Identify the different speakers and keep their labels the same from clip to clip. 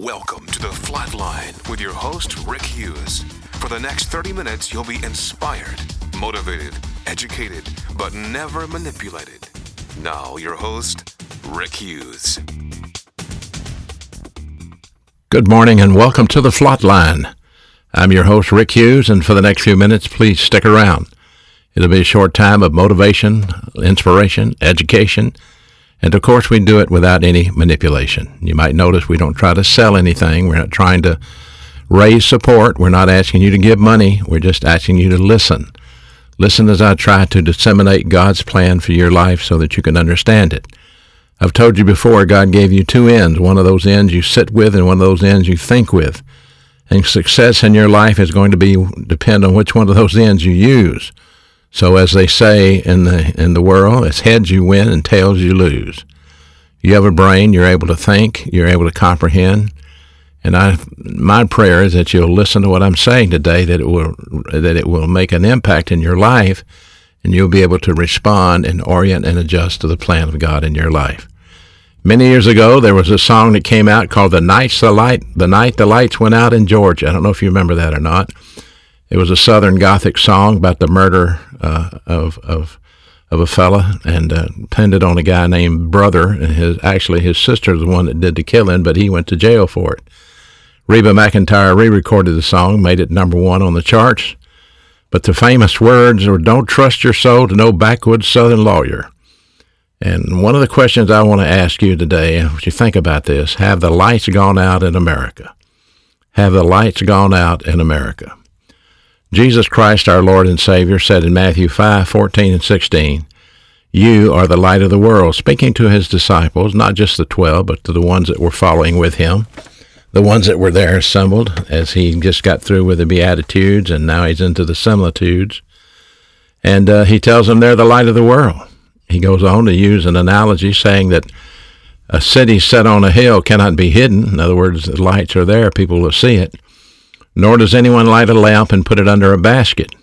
Speaker 1: Welcome to the Flatline with your host, Rick Hughes. For the next 30 minutes, you'll be inspired, motivated, educated, but never manipulated. Now, your host, Rick Hughes.
Speaker 2: Good morning and welcome to the Flatline. I'm your host, Rick Hughes, and for the next few minutes, please stick around. It'll be a short time of motivation, inspiration, education, and of course, we do it without any manipulation. You might notice we don't try to sell anything. We're not trying to raise support. We're not asking you to give money. We're just asking you to listen. Listen as I try to disseminate God's plan for your life so that you can understand it. I've told you before, God gave you two ends. One of those ends you sit with and one of those ends you think with. And success in your life is going to be depend on which one of those ends you use. So as they say in the in the world, it's heads you win and tails you lose. You have a brain, you're able to think, you're able to comprehend. And I, my prayer is that you'll listen to what I'm saying today, that it will that it will make an impact in your life, and you'll be able to respond and orient and adjust to the plan of God in your life. Many years ago, there was a song that came out called "The Night the Light the Night the Lights Went Out in Georgia." I don't know if you remember that or not. It was a Southern Gothic song about the murder uh, of of of a fella and uh, pinned it on a guy named Brother, and his actually his sister was the one that did the killing, but he went to jail for it. Reba McEntire re-recorded the song, made it number one on the charts. But the famous words were, "Don't trust your soul to no backwoods Southern lawyer." And one of the questions I want to ask you today, as you think about this, have the lights gone out in America? Have the lights gone out in America? Jesus Christ, our Lord and Savior, said in Matthew 5 14 and 16, You are the light of the world, speaking to his disciples, not just the twelve, but to the ones that were following with him, the ones that were there assembled as he just got through with the Beatitudes and now he's into the Similitudes. And uh, he tells them they're the light of the world. He goes on to use an analogy saying that a city set on a hill cannot be hidden. In other words, the lights are there, people will see it nor does anyone light a lamp and put it under a basket,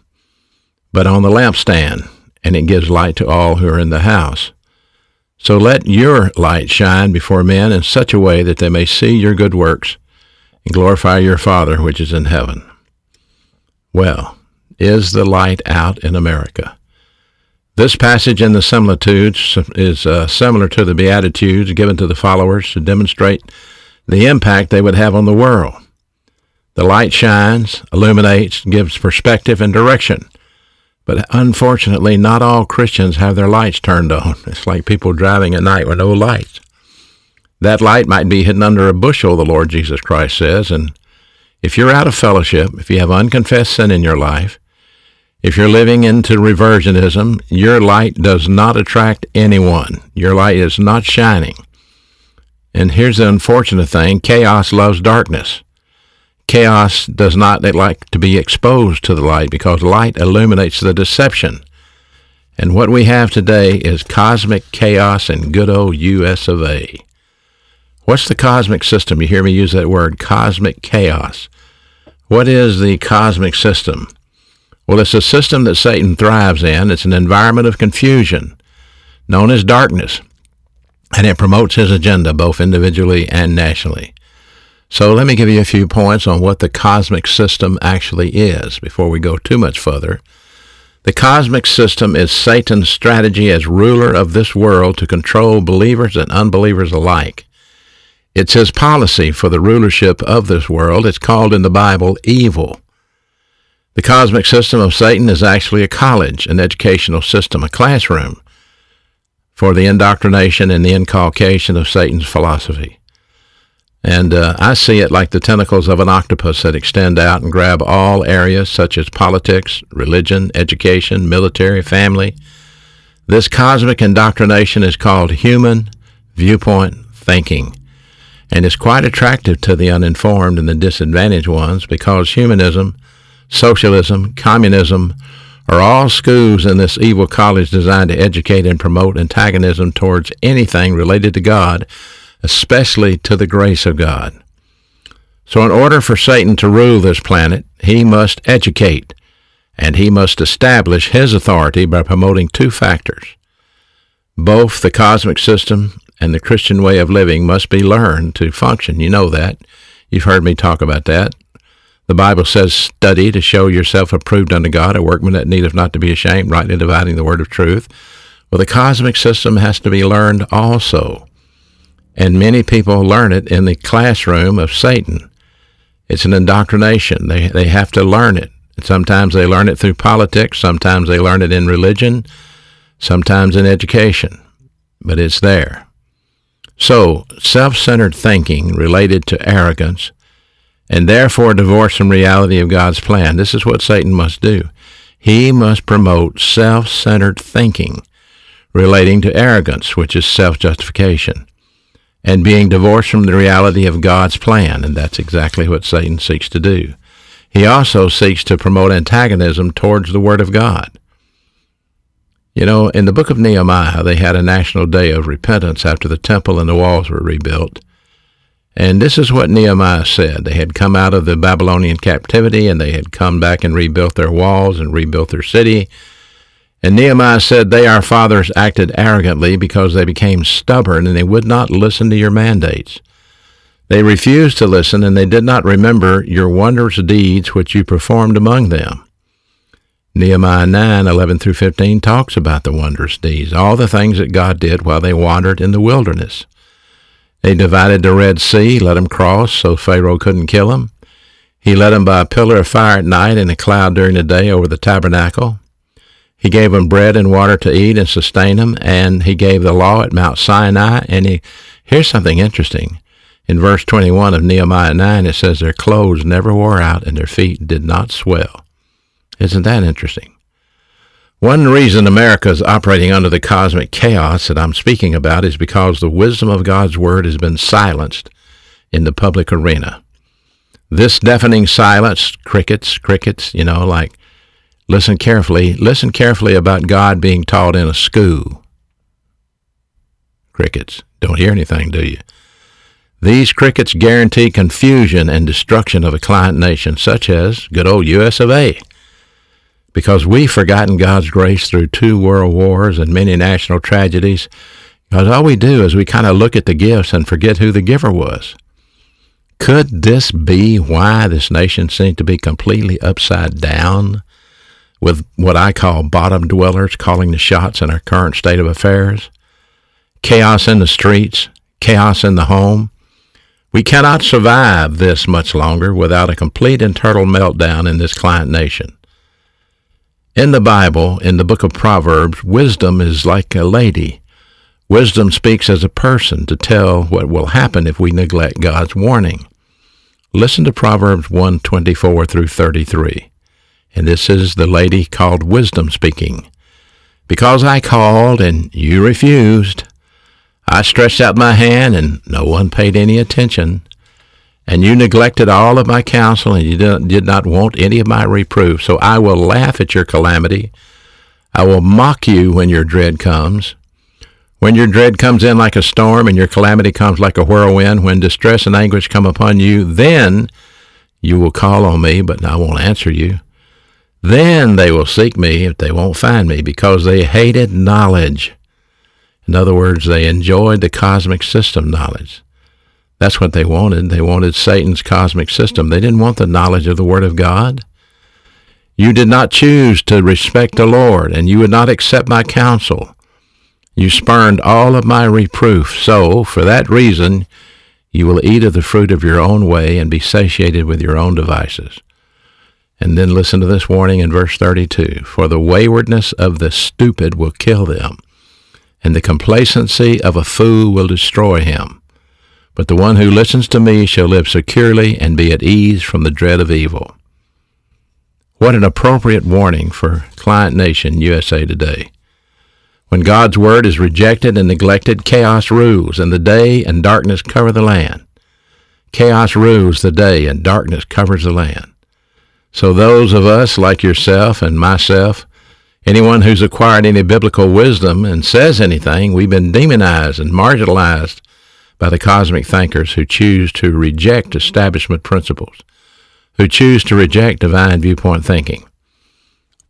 Speaker 2: but on the lampstand, and it gives light to all who are in the house. So let your light shine before men in such a way that they may see your good works and glorify your Father which is in heaven. Well, is the light out in America? This passage in the Similitudes is uh, similar to the Beatitudes given to the followers to demonstrate the impact they would have on the world. The light shines, illuminates, gives perspective and direction. But unfortunately, not all Christians have their lights turned on. It's like people driving at night with no lights. That light might be hidden under a bushel, the Lord Jesus Christ says. And if you're out of fellowship, if you have unconfessed sin in your life, if you're living into reversionism, your light does not attract anyone. Your light is not shining. And here's the unfortunate thing chaos loves darkness. Chaos does not like to be exposed to the light because light illuminates the deception. And what we have today is cosmic chaos in good old US of A. What's the cosmic system? You hear me use that word, cosmic chaos. What is the cosmic system? Well, it's a system that Satan thrives in. It's an environment of confusion known as darkness, and it promotes his agenda both individually and nationally. So let me give you a few points on what the cosmic system actually is before we go too much further. The cosmic system is Satan's strategy as ruler of this world to control believers and unbelievers alike. It's his policy for the rulership of this world. It's called in the Bible evil. The cosmic system of Satan is actually a college, an educational system, a classroom for the indoctrination and the inculcation of Satan's philosophy. And uh, I see it like the tentacles of an octopus that extend out and grab all areas such as politics, religion, education, military, family. This cosmic indoctrination is called human viewpoint thinking and is quite attractive to the uninformed and the disadvantaged ones because humanism, socialism, communism are all schools in this evil college designed to educate and promote antagonism towards anything related to God especially to the grace of God. So, in order for Satan to rule this planet, he must educate, and he must establish his authority by promoting two factors. Both the cosmic system and the Christian way of living must be learned to function. You know that. You've heard me talk about that. The Bible says, study to show yourself approved unto God, a workman that needeth not to be ashamed, rightly dividing the word of truth. Well, the cosmic system has to be learned also. And many people learn it in the classroom of Satan. It's an indoctrination. They, they have to learn it. Sometimes they learn it through politics, sometimes they learn it in religion, sometimes in education, but it's there. So, self centered thinking related to arrogance and therefore divorce from reality of God's plan. This is what Satan must do. He must promote self centered thinking relating to arrogance, which is self justification, and being divorced from the reality of God's plan, and that's exactly what Satan seeks to do. He also seeks to promote antagonism towards the Word of God. You know, in the book of Nehemiah, they had a national day of repentance after the temple and the walls were rebuilt. And this is what Nehemiah said. They had come out of the Babylonian captivity and they had come back and rebuilt their walls and rebuilt their city. And Nehemiah said, They, our fathers, acted arrogantly because they became stubborn and they would not listen to your mandates. They refused to listen, and they did not remember your wondrous deeds which you performed among them. Nehemiah 9, 11 through 15 talks about the wondrous deeds, all the things that God did while they wandered in the wilderness. They divided the Red Sea, let them cross so Pharaoh couldn't kill them. He led them by a pillar of fire at night and a cloud during the day over the tabernacle. He gave them bread and water to eat and sustain them, and he gave the law at Mount Sinai. And he, here's something interesting. In verse 21 of Nehemiah 9, it says, Their clothes never wore out and their feet did not swell. Isn't that interesting? One reason America is operating under the cosmic chaos that I'm speaking about is because the wisdom of God's Word has been silenced in the public arena. This deafening silence, crickets, crickets, you know, like, listen carefully, listen carefully about God being taught in a school. Crickets. Don't hear anything, do you? These crickets guarantee confusion and destruction of a client nation, such as good old US of A. Because we've forgotten God's grace through two world wars and many national tragedies, because all we do is we kind of look at the gifts and forget who the giver was. Could this be why this nation seemed to be completely upside down, with what I call bottom dwellers calling the shots in our current state of affairs? Chaos in the streets, chaos in the home, we cannot survive this much longer without a complete internal meltdown in this client nation. In the Bible, in the book of Proverbs, wisdom is like a lady. Wisdom speaks as a person to tell what will happen if we neglect God's warning. Listen to Proverbs 1:24 through 33. And this is the lady called Wisdom speaking. Because I called and you refused, I stretched out my hand, and no one paid any attention. And you neglected all of my counsel, and you did not want any of my reproof. So I will laugh at your calamity. I will mock you when your dread comes. When your dread comes in like a storm, and your calamity comes like a whirlwind, when distress and anguish come upon you, then you will call on me, but I won't answer you. Then they will seek me if they won't find me, because they hated knowledge in other words, they enjoyed the cosmic system knowledge. That's what they wanted. They wanted Satan's cosmic system. They didn't want the knowledge of the Word of God. You did not choose to respect the Lord, and you would not accept my counsel. You spurned all of my reproof. So, for that reason, you will eat of the fruit of your own way and be satiated with your own devices. And then listen to this warning in verse 32 For the waywardness of the stupid will kill them and the complacency of a fool will destroy him. But the one who listens to me shall live securely and be at ease from the dread of evil. What an appropriate warning for Client Nation USA today. When God's word is rejected and neglected, chaos rules, and the day and darkness cover the land. Chaos rules the day, and darkness covers the land. So those of us like yourself and myself Anyone who's acquired any biblical wisdom and says anything, we've been demonized and marginalized by the cosmic thinkers who choose to reject establishment principles, who choose to reject divine viewpoint thinking.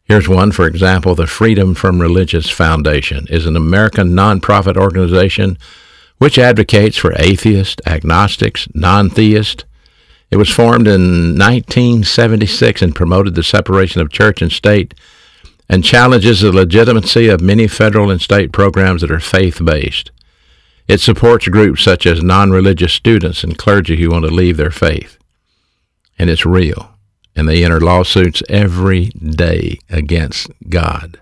Speaker 2: Here's one, for example, the Freedom from Religious Foundation is an American nonprofit organization which advocates for atheists, agnostics, non theists, It was formed in 1976 and promoted the separation of church and state and challenges the legitimacy of many federal and state programs that are faith based. It supports groups such as non religious students and clergy who want to leave their faith. And it's real. And they enter lawsuits every day against God.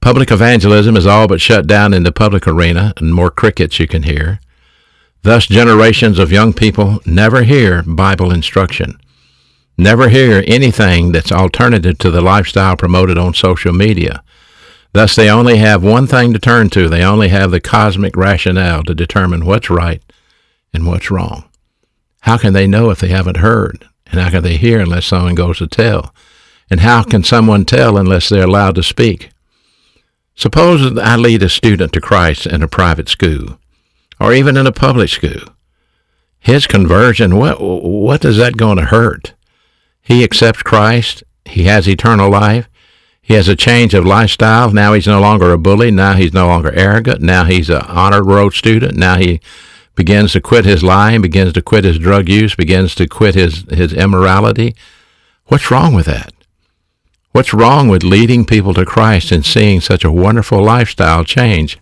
Speaker 2: Public evangelism is all but shut down in the public arena, and more crickets you can hear. Thus, generations of young people never hear Bible instruction, never hear anything that's alternative to the lifestyle promoted on social media. Thus, they only have one thing to turn to. They only have the cosmic rationale to determine what's right and what's wrong. How can they know if they haven't heard? And how can they hear unless someone goes to tell? And how can someone tell unless they're allowed to speak? Suppose I lead a student to Christ in a private school, or even in a public school. His conversion, what, what is that going to hurt? He accepts Christ. He has eternal life. He has a change of lifestyle. Now he's no longer a bully. Now he's no longer arrogant. Now he's an honor road student. Now he begins to quit his lying, begins to quit his drug use, begins to quit his, his immorality. What's wrong with that? What's wrong with leading people to Christ and seeing such a wonderful lifestyle change?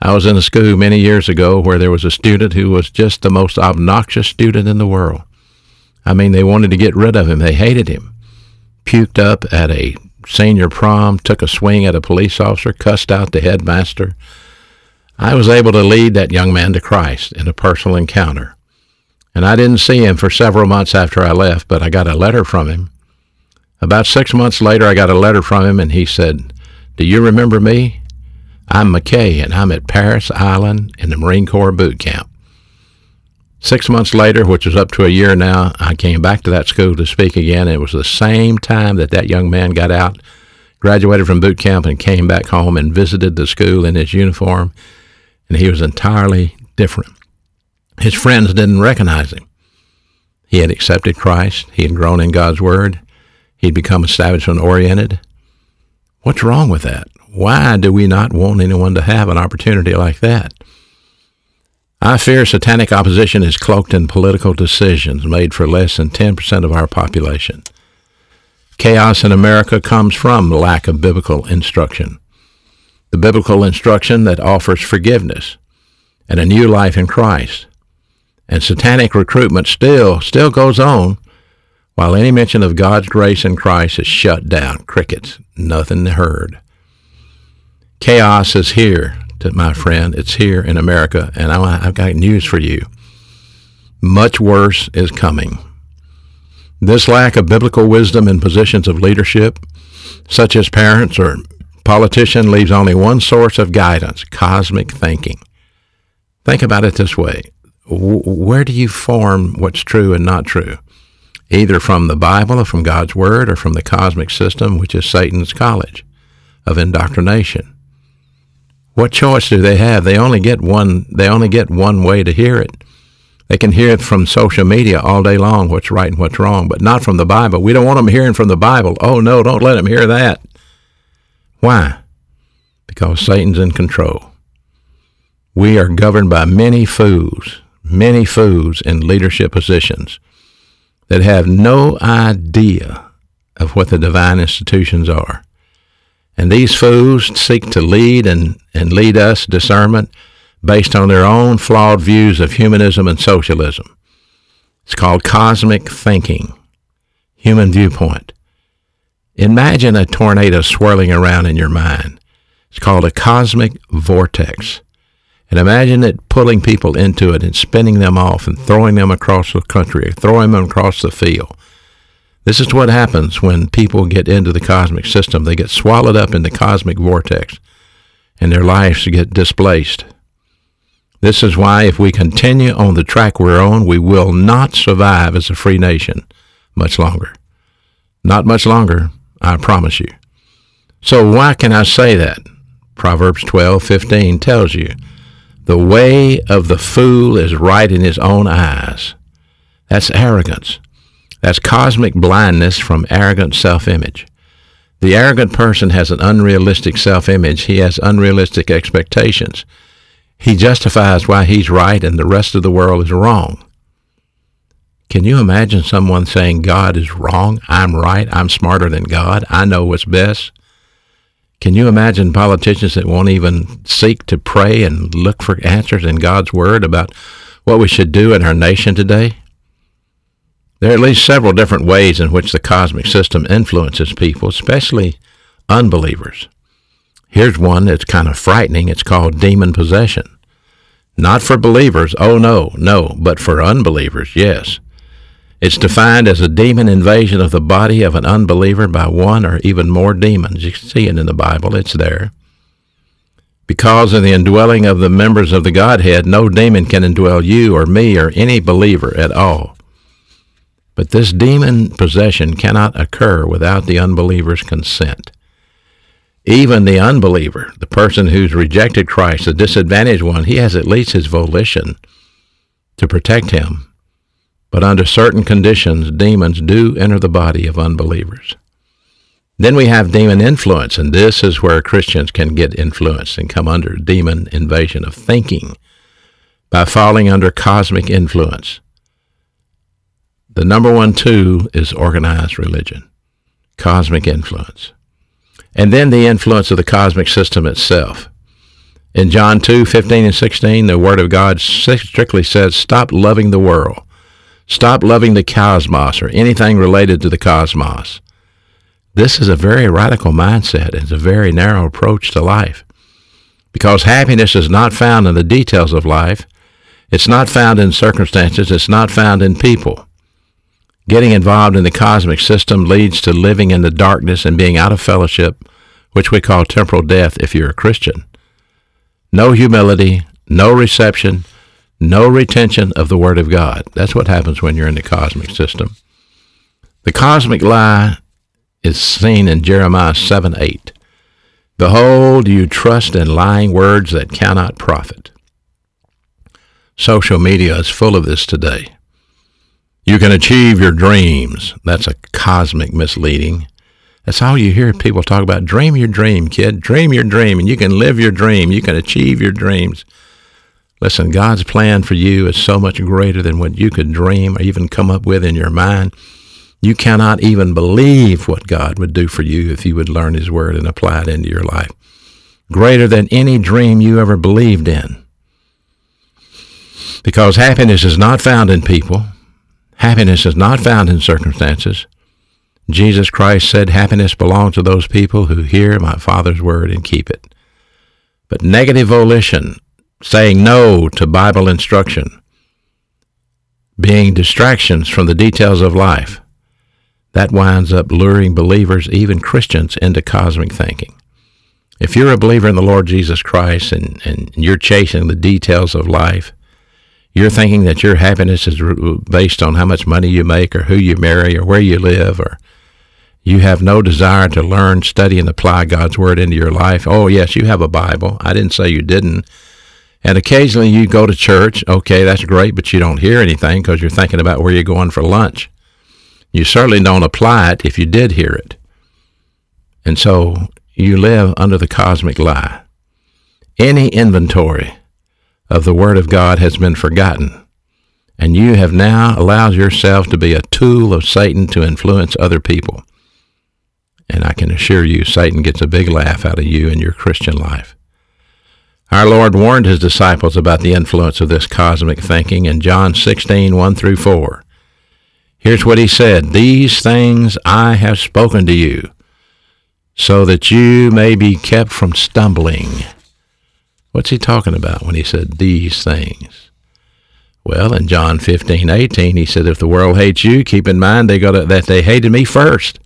Speaker 2: I was in a school many years ago where there was a student who was just the most obnoxious student in the world. I mean, they wanted to get rid of him. They hated him. Puked up at a senior prom, took a swing at a police officer, cussed out the headmaster. I was able to lead that young man to Christ in a personal encounter. And I didn't see him for several months after I left, but I got a letter from him about six months later, I got a letter from him, and he said, Do you remember me? I'm McKay, and I'm at Parris Island in the Marine Corps boot camp. Six months later, which was up to a year now, I came back to that school to speak again. It was the same time that that young man got out, graduated from boot camp, and came back home and visited the school in his uniform, and he was entirely different. His friends didn't recognize him. He had accepted Christ, he had grown in God's Word, He'd become establishment oriented. What's wrong with that? Why do we not want anyone to have an opportunity like that? I fear satanic opposition is cloaked in political decisions made for less than 10% of our population. Chaos in America comes from lack of biblical instruction. The biblical instruction that offers forgiveness and a new life in Christ. And satanic recruitment still still goes on while any mention of God's grace in Christ is shut down, crickets, nothing heard. Chaos is here, my friend. It's here in America, and I've got news for you. Much worse is coming. This lack of biblical wisdom in positions of leadership, such as parents or politician, leaves only one source of guidance cosmic thinking. Think about it this way where do you form what's true and not true? either from the Bible or from God's Word or from the cosmic system, which is Satan's college of indoctrination. What choice do they have? They only get one they only get one way to hear it. They can hear it from social media all day long, what's right and what's wrong, but not from the Bible. We don't want them hearing from the Bible. Oh no, don't let them hear that. Why? Because Satan's in control. We are governed by many fools, many fools in leadership positions that have no idea of what the divine institutions are. And these fools seek to lead and, and lead us discernment based on their own flawed views of humanism and socialism. It's called cosmic thinking, human viewpoint. Imagine a tornado swirling around in your mind. It's called a cosmic vortex. And imagine it pulling people into it and spinning them off and throwing them across the country, throwing them across the field. This is what happens when people get into the cosmic system. They get swallowed up in the cosmic vortex and their lives get displaced. This is why, if we continue on the track we're on, we will not survive as a free nation much longer. Not much longer, I promise you. So, why can I say that? Proverbs 12:15 tells you the way of the fool is right in his own eyes. That's arrogance. That's cosmic blindness from arrogant self image. The arrogant person has an unrealistic self image. He has unrealistic expectations. He justifies why he's right and the rest of the world is wrong. Can you imagine someone saying God is wrong? I'm right. I'm smarter than God. I know what's best. Can you imagine politicians that won't even seek to pray and look for answers in God's Word about what we should do in our nation today? There are at least several different ways in which the cosmic system influences people, especially unbelievers. Here's one that's kind of frightening. It's called demon possession. Not for believers, oh no, no, but for unbelievers, yes. It's defined as a demon invasion of the body of an unbeliever by one or even more demons. You can see it in the Bible, it's there. Because of the indwelling of the members of the Godhead, no demon can indwell you or me or any believer at all. But this demon possession cannot occur without the unbeliever's consent. Even the unbeliever, the person who's rejected Christ, the disadvantaged one, he has at least his volition to protect him. But under certain conditions, demons do enter the body of unbelievers. Then we have demon influence, and this is where Christians can get influenced and come under demon invasion of thinking by falling under cosmic influence. The number one two is organized religion, cosmic influence and then the influence of the cosmic system itself. In John 2 15 and 16, the Word of God strictly says, Stop loving the world. Stop loving the cosmos or anything related to the cosmos. This is a very radical mindset. It's a very narrow approach to life. Because happiness is not found in the details of life. It's not found in circumstances. It's not found in people. Getting involved in the cosmic system leads to living in the darkness and being out of fellowship, which we call temporal death if you're a Christian. No humility, no reception, no retention of the Word of God. That's what happens when you're in the cosmic system. The cosmic lie is seen in Jeremiah 7 8. Behold, you trust in lying words that cannot profit. Social media is full of this today. You can achieve your dreams. That's a cosmic misleading. That's all you hear people talk about. Dream your dream, kid. Dream your dream, and you can live your dream. You can achieve your dreams. Listen, God's plan for you is so much greater than what you could dream or even come up with in your mind. You cannot even believe what God would do for you if you would learn His Word and apply it into your life. Greater than any dream you ever believed in. Because happiness is not found in people. Happiness is not found in circumstances. Jesus Christ said happiness belongs to those people who hear my Father's word and keep it. But negative volition, saying no to Bible instruction, being distractions from the details of life, that winds up luring believers, even Christians, into cosmic thinking. If you're a believer in the Lord Jesus Christ and, and you're chasing the details of life, you're thinking that your happiness is based on how much money you make or who you marry or where you live or you have no desire to learn, study, and apply God's Word into your life. Oh, yes, you have a Bible. I didn't say you didn't. And occasionally you go to church. Okay, that's great, but you don't hear anything because you're thinking about where you're going for lunch. You certainly don't apply it if you did hear it. And so you live under the cosmic lie. Any inventory of the Word of God has been forgotten, and you have now allowed yourself to be a tool of Satan to influence other people. And I can assure you, Satan gets a big laugh out of you and your Christian life. Our Lord warned his disciples about the influence of this cosmic thinking in John 16, 1 through 4. Here's what he said These things I have spoken to you, so that you may be kept from stumbling. What's he talking about when he said these things? Well, in John 15, 18, he said, If the world hates you, keep in mind they got that they hated me first.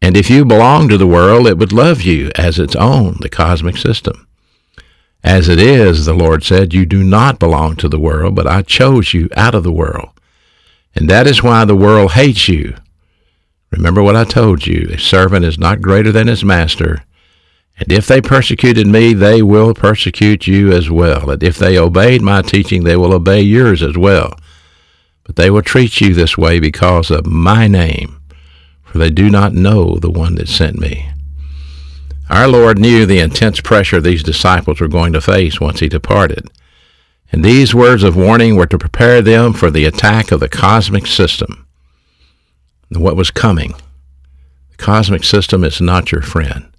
Speaker 2: And if you belong to the world, it would love you as its own, the cosmic system. As it is, the Lord said, You do not belong to the world, but I chose you out of the world. And that is why the world hates you. Remember what I told you a servant is not greater than his master. And if they persecuted me, they will persecute you as well. And if they obeyed my teaching, they will obey yours as well. But they will treat you this way because of my name, for they do not know the one that sent me. Our Lord knew the intense pressure these disciples were going to face once he departed. And these words of warning were to prepare them for the attack of the cosmic system, what was coming. The cosmic system is not your friend.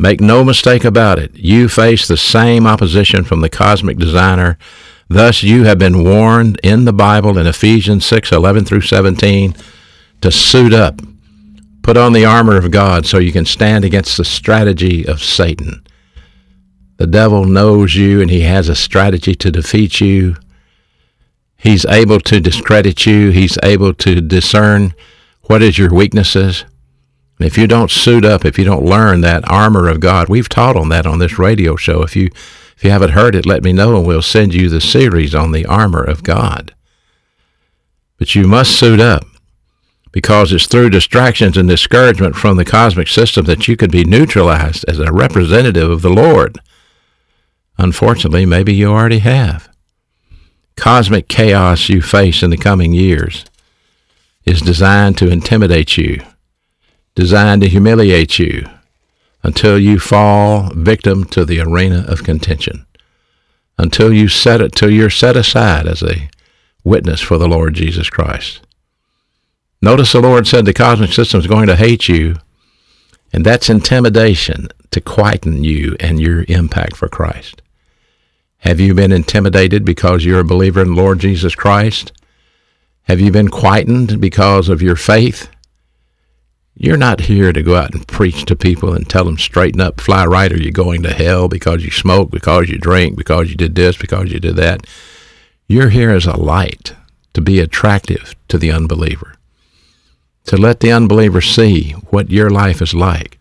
Speaker 2: Make no mistake about it. You face the same opposition from the cosmic designer. Thus, you have been warned in the Bible in Ephesians 6 11 through 17 to suit up. Put on the armor of God so you can stand against the strategy of Satan. The devil knows you and he has a strategy to defeat you. He's able to discredit you. He's able to discern what is your weaknesses. If you don't suit up, if you don't learn that armor of God, we've taught on that on this radio show. If you if you haven't heard it, let me know and we'll send you the series on the armor of God. But you must suit up because it's through distractions and discouragement from the cosmic system that you could be neutralized as a representative of the Lord. Unfortunately, maybe you already have. Cosmic chaos you face in the coming years is designed to intimidate you designed to humiliate you until you fall victim to the arena of contention, until you set it, till you're set aside as a witness for the Lord Jesus Christ. Notice the Lord said the cosmic system is going to hate you, and that's intimidation to quieten you and your impact for Christ. Have you been intimidated because you're a believer in Lord Jesus Christ? Have you been quietened because of your faith? You're not here to go out and preach to people and tell them straighten up, fly right, or you're going to hell because you smoke, because you drink, because you did this, because you did that. You're here as a light to be attractive to the unbeliever, to let the unbeliever see what your life is like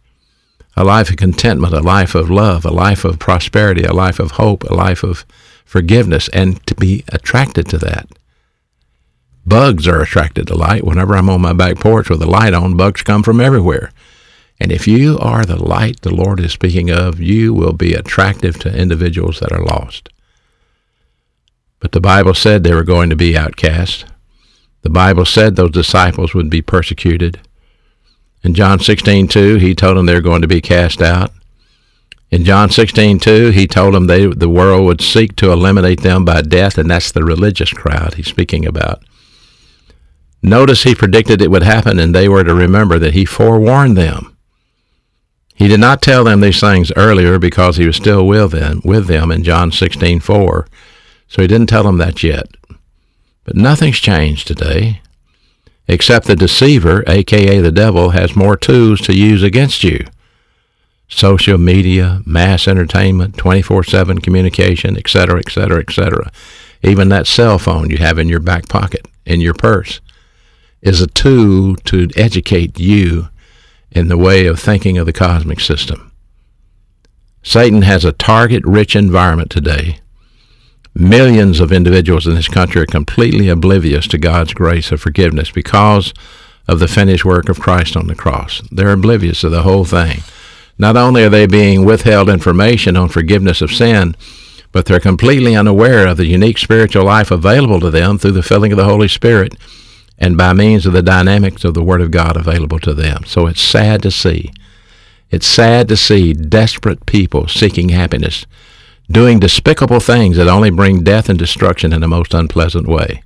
Speaker 2: a life of contentment, a life of love, a life of prosperity, a life of hope, a life of forgiveness, and to be attracted to that. Bugs are attracted to light. Whenever I'm on my back porch with the light on, bugs come from everywhere. And if you are the light the Lord is speaking of, you will be attractive to individuals that are lost. But the Bible said they were going to be outcast. The Bible said those disciples would be persecuted. In John 16:2, he told them they're going to be cast out. In John 16:2, he told them they, the world would seek to eliminate them by death, and that's the religious crowd he's speaking about. Notice he predicted it would happen, and they were to remember that he forewarned them. He did not tell them these things earlier because he was still with them, with them in John 16:4. So he didn't tell them that yet. But nothing's changed today, except the deceiver, aka the devil, has more tools to use against you. Social media, mass entertainment, 24/7 communication, etc., etc., etc. Even that cell phone you have in your back pocket, in your purse is a tool to educate you in the way of thinking of the cosmic system. Satan has a target rich environment today. Millions of individuals in this country are completely oblivious to God's grace of forgiveness because of the finished work of Christ on the cross. They're oblivious to the whole thing. Not only are they being withheld information on forgiveness of sin, but they're completely unaware of the unique spiritual life available to them through the filling of the Holy Spirit and by means of the dynamics of the Word of God available to them. So it's sad to see. It's sad to see desperate people seeking happiness, doing despicable things that only bring death and destruction in the most unpleasant way.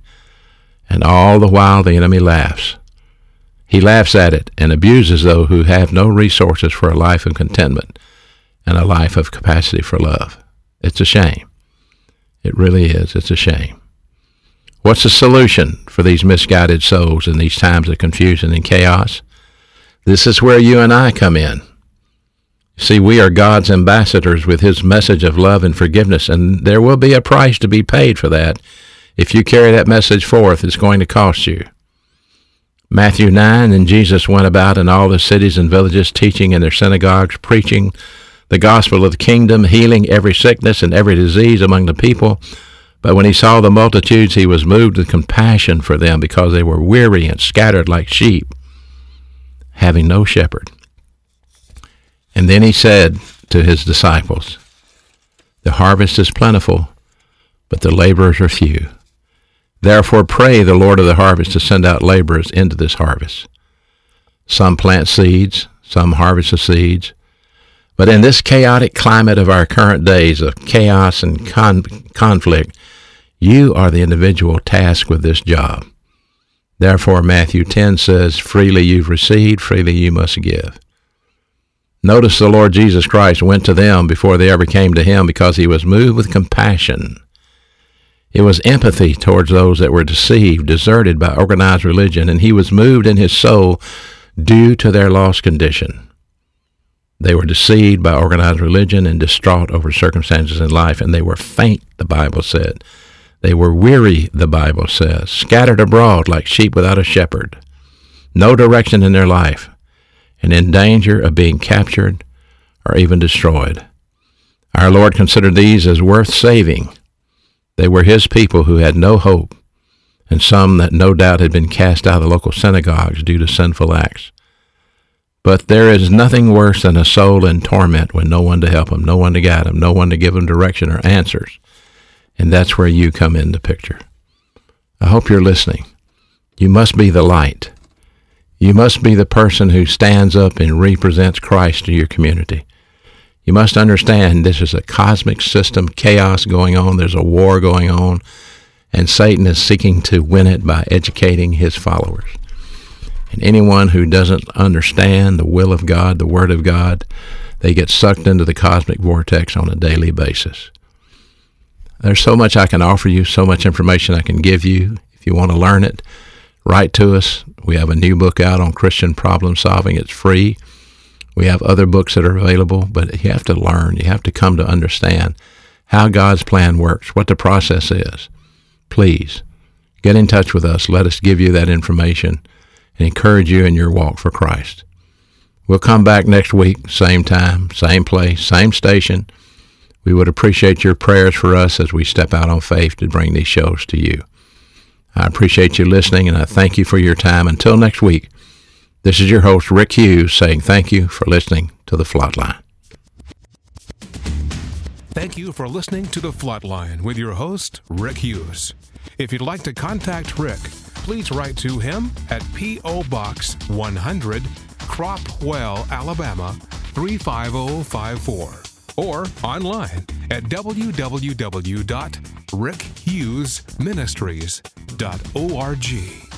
Speaker 2: And all the while the enemy laughs. He laughs at it and abuses those who have no resources for a life of contentment and a life of capacity for love. It's a shame. It really is. It's a shame. What's the solution for these misguided souls in these times of confusion and chaos? This is where you and I come in. See, we are God's ambassadors with His message of love and forgiveness, and there will be a price to be paid for that. If you carry that message forth, it's going to cost you. Matthew 9, and Jesus went about in all the cities and villages, teaching in their synagogues, preaching the gospel of the kingdom, healing every sickness and every disease among the people. But when he saw the multitudes, he was moved with compassion for them because they were weary and scattered like sheep, having no shepherd. And then he said to his disciples, The harvest is plentiful, but the laborers are few. Therefore pray the Lord of the harvest to send out laborers into this harvest. Some plant seeds, some harvest the seeds, but in this chaotic climate of our current days of chaos and con- conflict, You are the individual tasked with this job. Therefore, Matthew 10 says, Freely you've received, freely you must give. Notice the Lord Jesus Christ went to them before they ever came to him because he was moved with compassion. It was empathy towards those that were deceived, deserted by organized religion, and he was moved in his soul due to their lost condition. They were deceived by organized religion and distraught over circumstances in life, and they were faint, the Bible said. They were weary, the Bible says, scattered abroad like sheep without a shepherd, no direction in their life, and in danger of being captured or even destroyed. Our Lord considered these as worth saving. They were His people who had no hope, and some that no doubt had been cast out of the local synagogues due to sinful acts. But there is nothing worse than a soul in torment with no one to help him, no one to guide him, no one to give him direction or answers. And that's where you come in the picture. I hope you're listening. You must be the light. You must be the person who stands up and represents Christ to your community. You must understand this is a cosmic system, chaos going on, there's a war going on, and Satan is seeking to win it by educating his followers. And anyone who doesn't understand the will of God, the Word of God, they get sucked into the cosmic vortex on a daily basis. There's so much I can offer you, so much information I can give you. If you want to learn it, write to us. We have a new book out on Christian problem solving. It's free. We have other books that are available, but you have to learn. You have to come to understand how God's plan works, what the process is. Please get in touch with us. Let us give you that information and encourage you in your walk for Christ. We'll come back next week, same time, same place, same station. We would appreciate your prayers for us as we step out on faith to bring these shows to you. I appreciate you listening and I thank you for your time. Until next week, this is your host, Rick Hughes, saying thank you for listening to The Flatline.
Speaker 1: Thank you for listening to The Flatline with your host, Rick Hughes. If you'd like to contact Rick, please write to him at P.O. Box 100, Cropwell, Alabama 35054 or online at www.rickhughesministries.org.